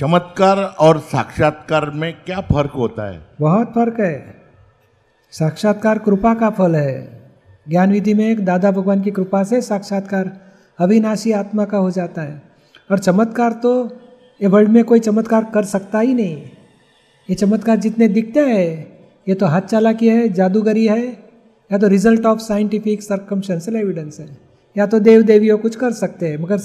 चमत्कार और साक्षात्कार में क्या फ़र्क होता है? बहुत फ़र्क है। साक्षात्कार कृपा का फल है। ज्ञान विधि में एक दादा भगवान की कृपा से साक्षात्कार अविनाशी आत्मा का हो जाता है। और चमत्कार तो ये वर्ल्ड में कोई चमत्कार कर सकता ही नहीं। ये चमत्कार जितने दिखते हैं, ये तो हाथ चालाकी है, जादूगरी है, या तो result of scientific circumstantial evidence है। या तो देव देवियों कुछ कर सकते हैं, मगर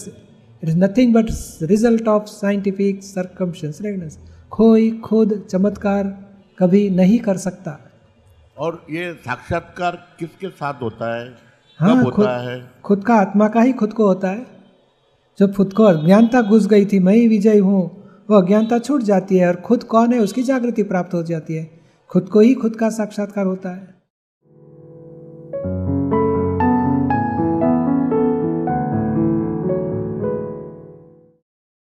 it is nothing but result of scientific circumstantial evidence कोई खुद चमत्कार कभी नहीं कर सकता। और ये साक्षात्कार किसके साथ होता है? हाँ कब खुद होता है? खुद का आत्मा का ही खुद को होता है। जब खुद को अज्ञानता घुस गई थी मैं ही विजय हूँ वो अज्ञानता छूट जाती है और खुद कौन है उसकी जागृति प्राप्त हो जाती है। खुद को ही खुद का साक्षात्कार होता है।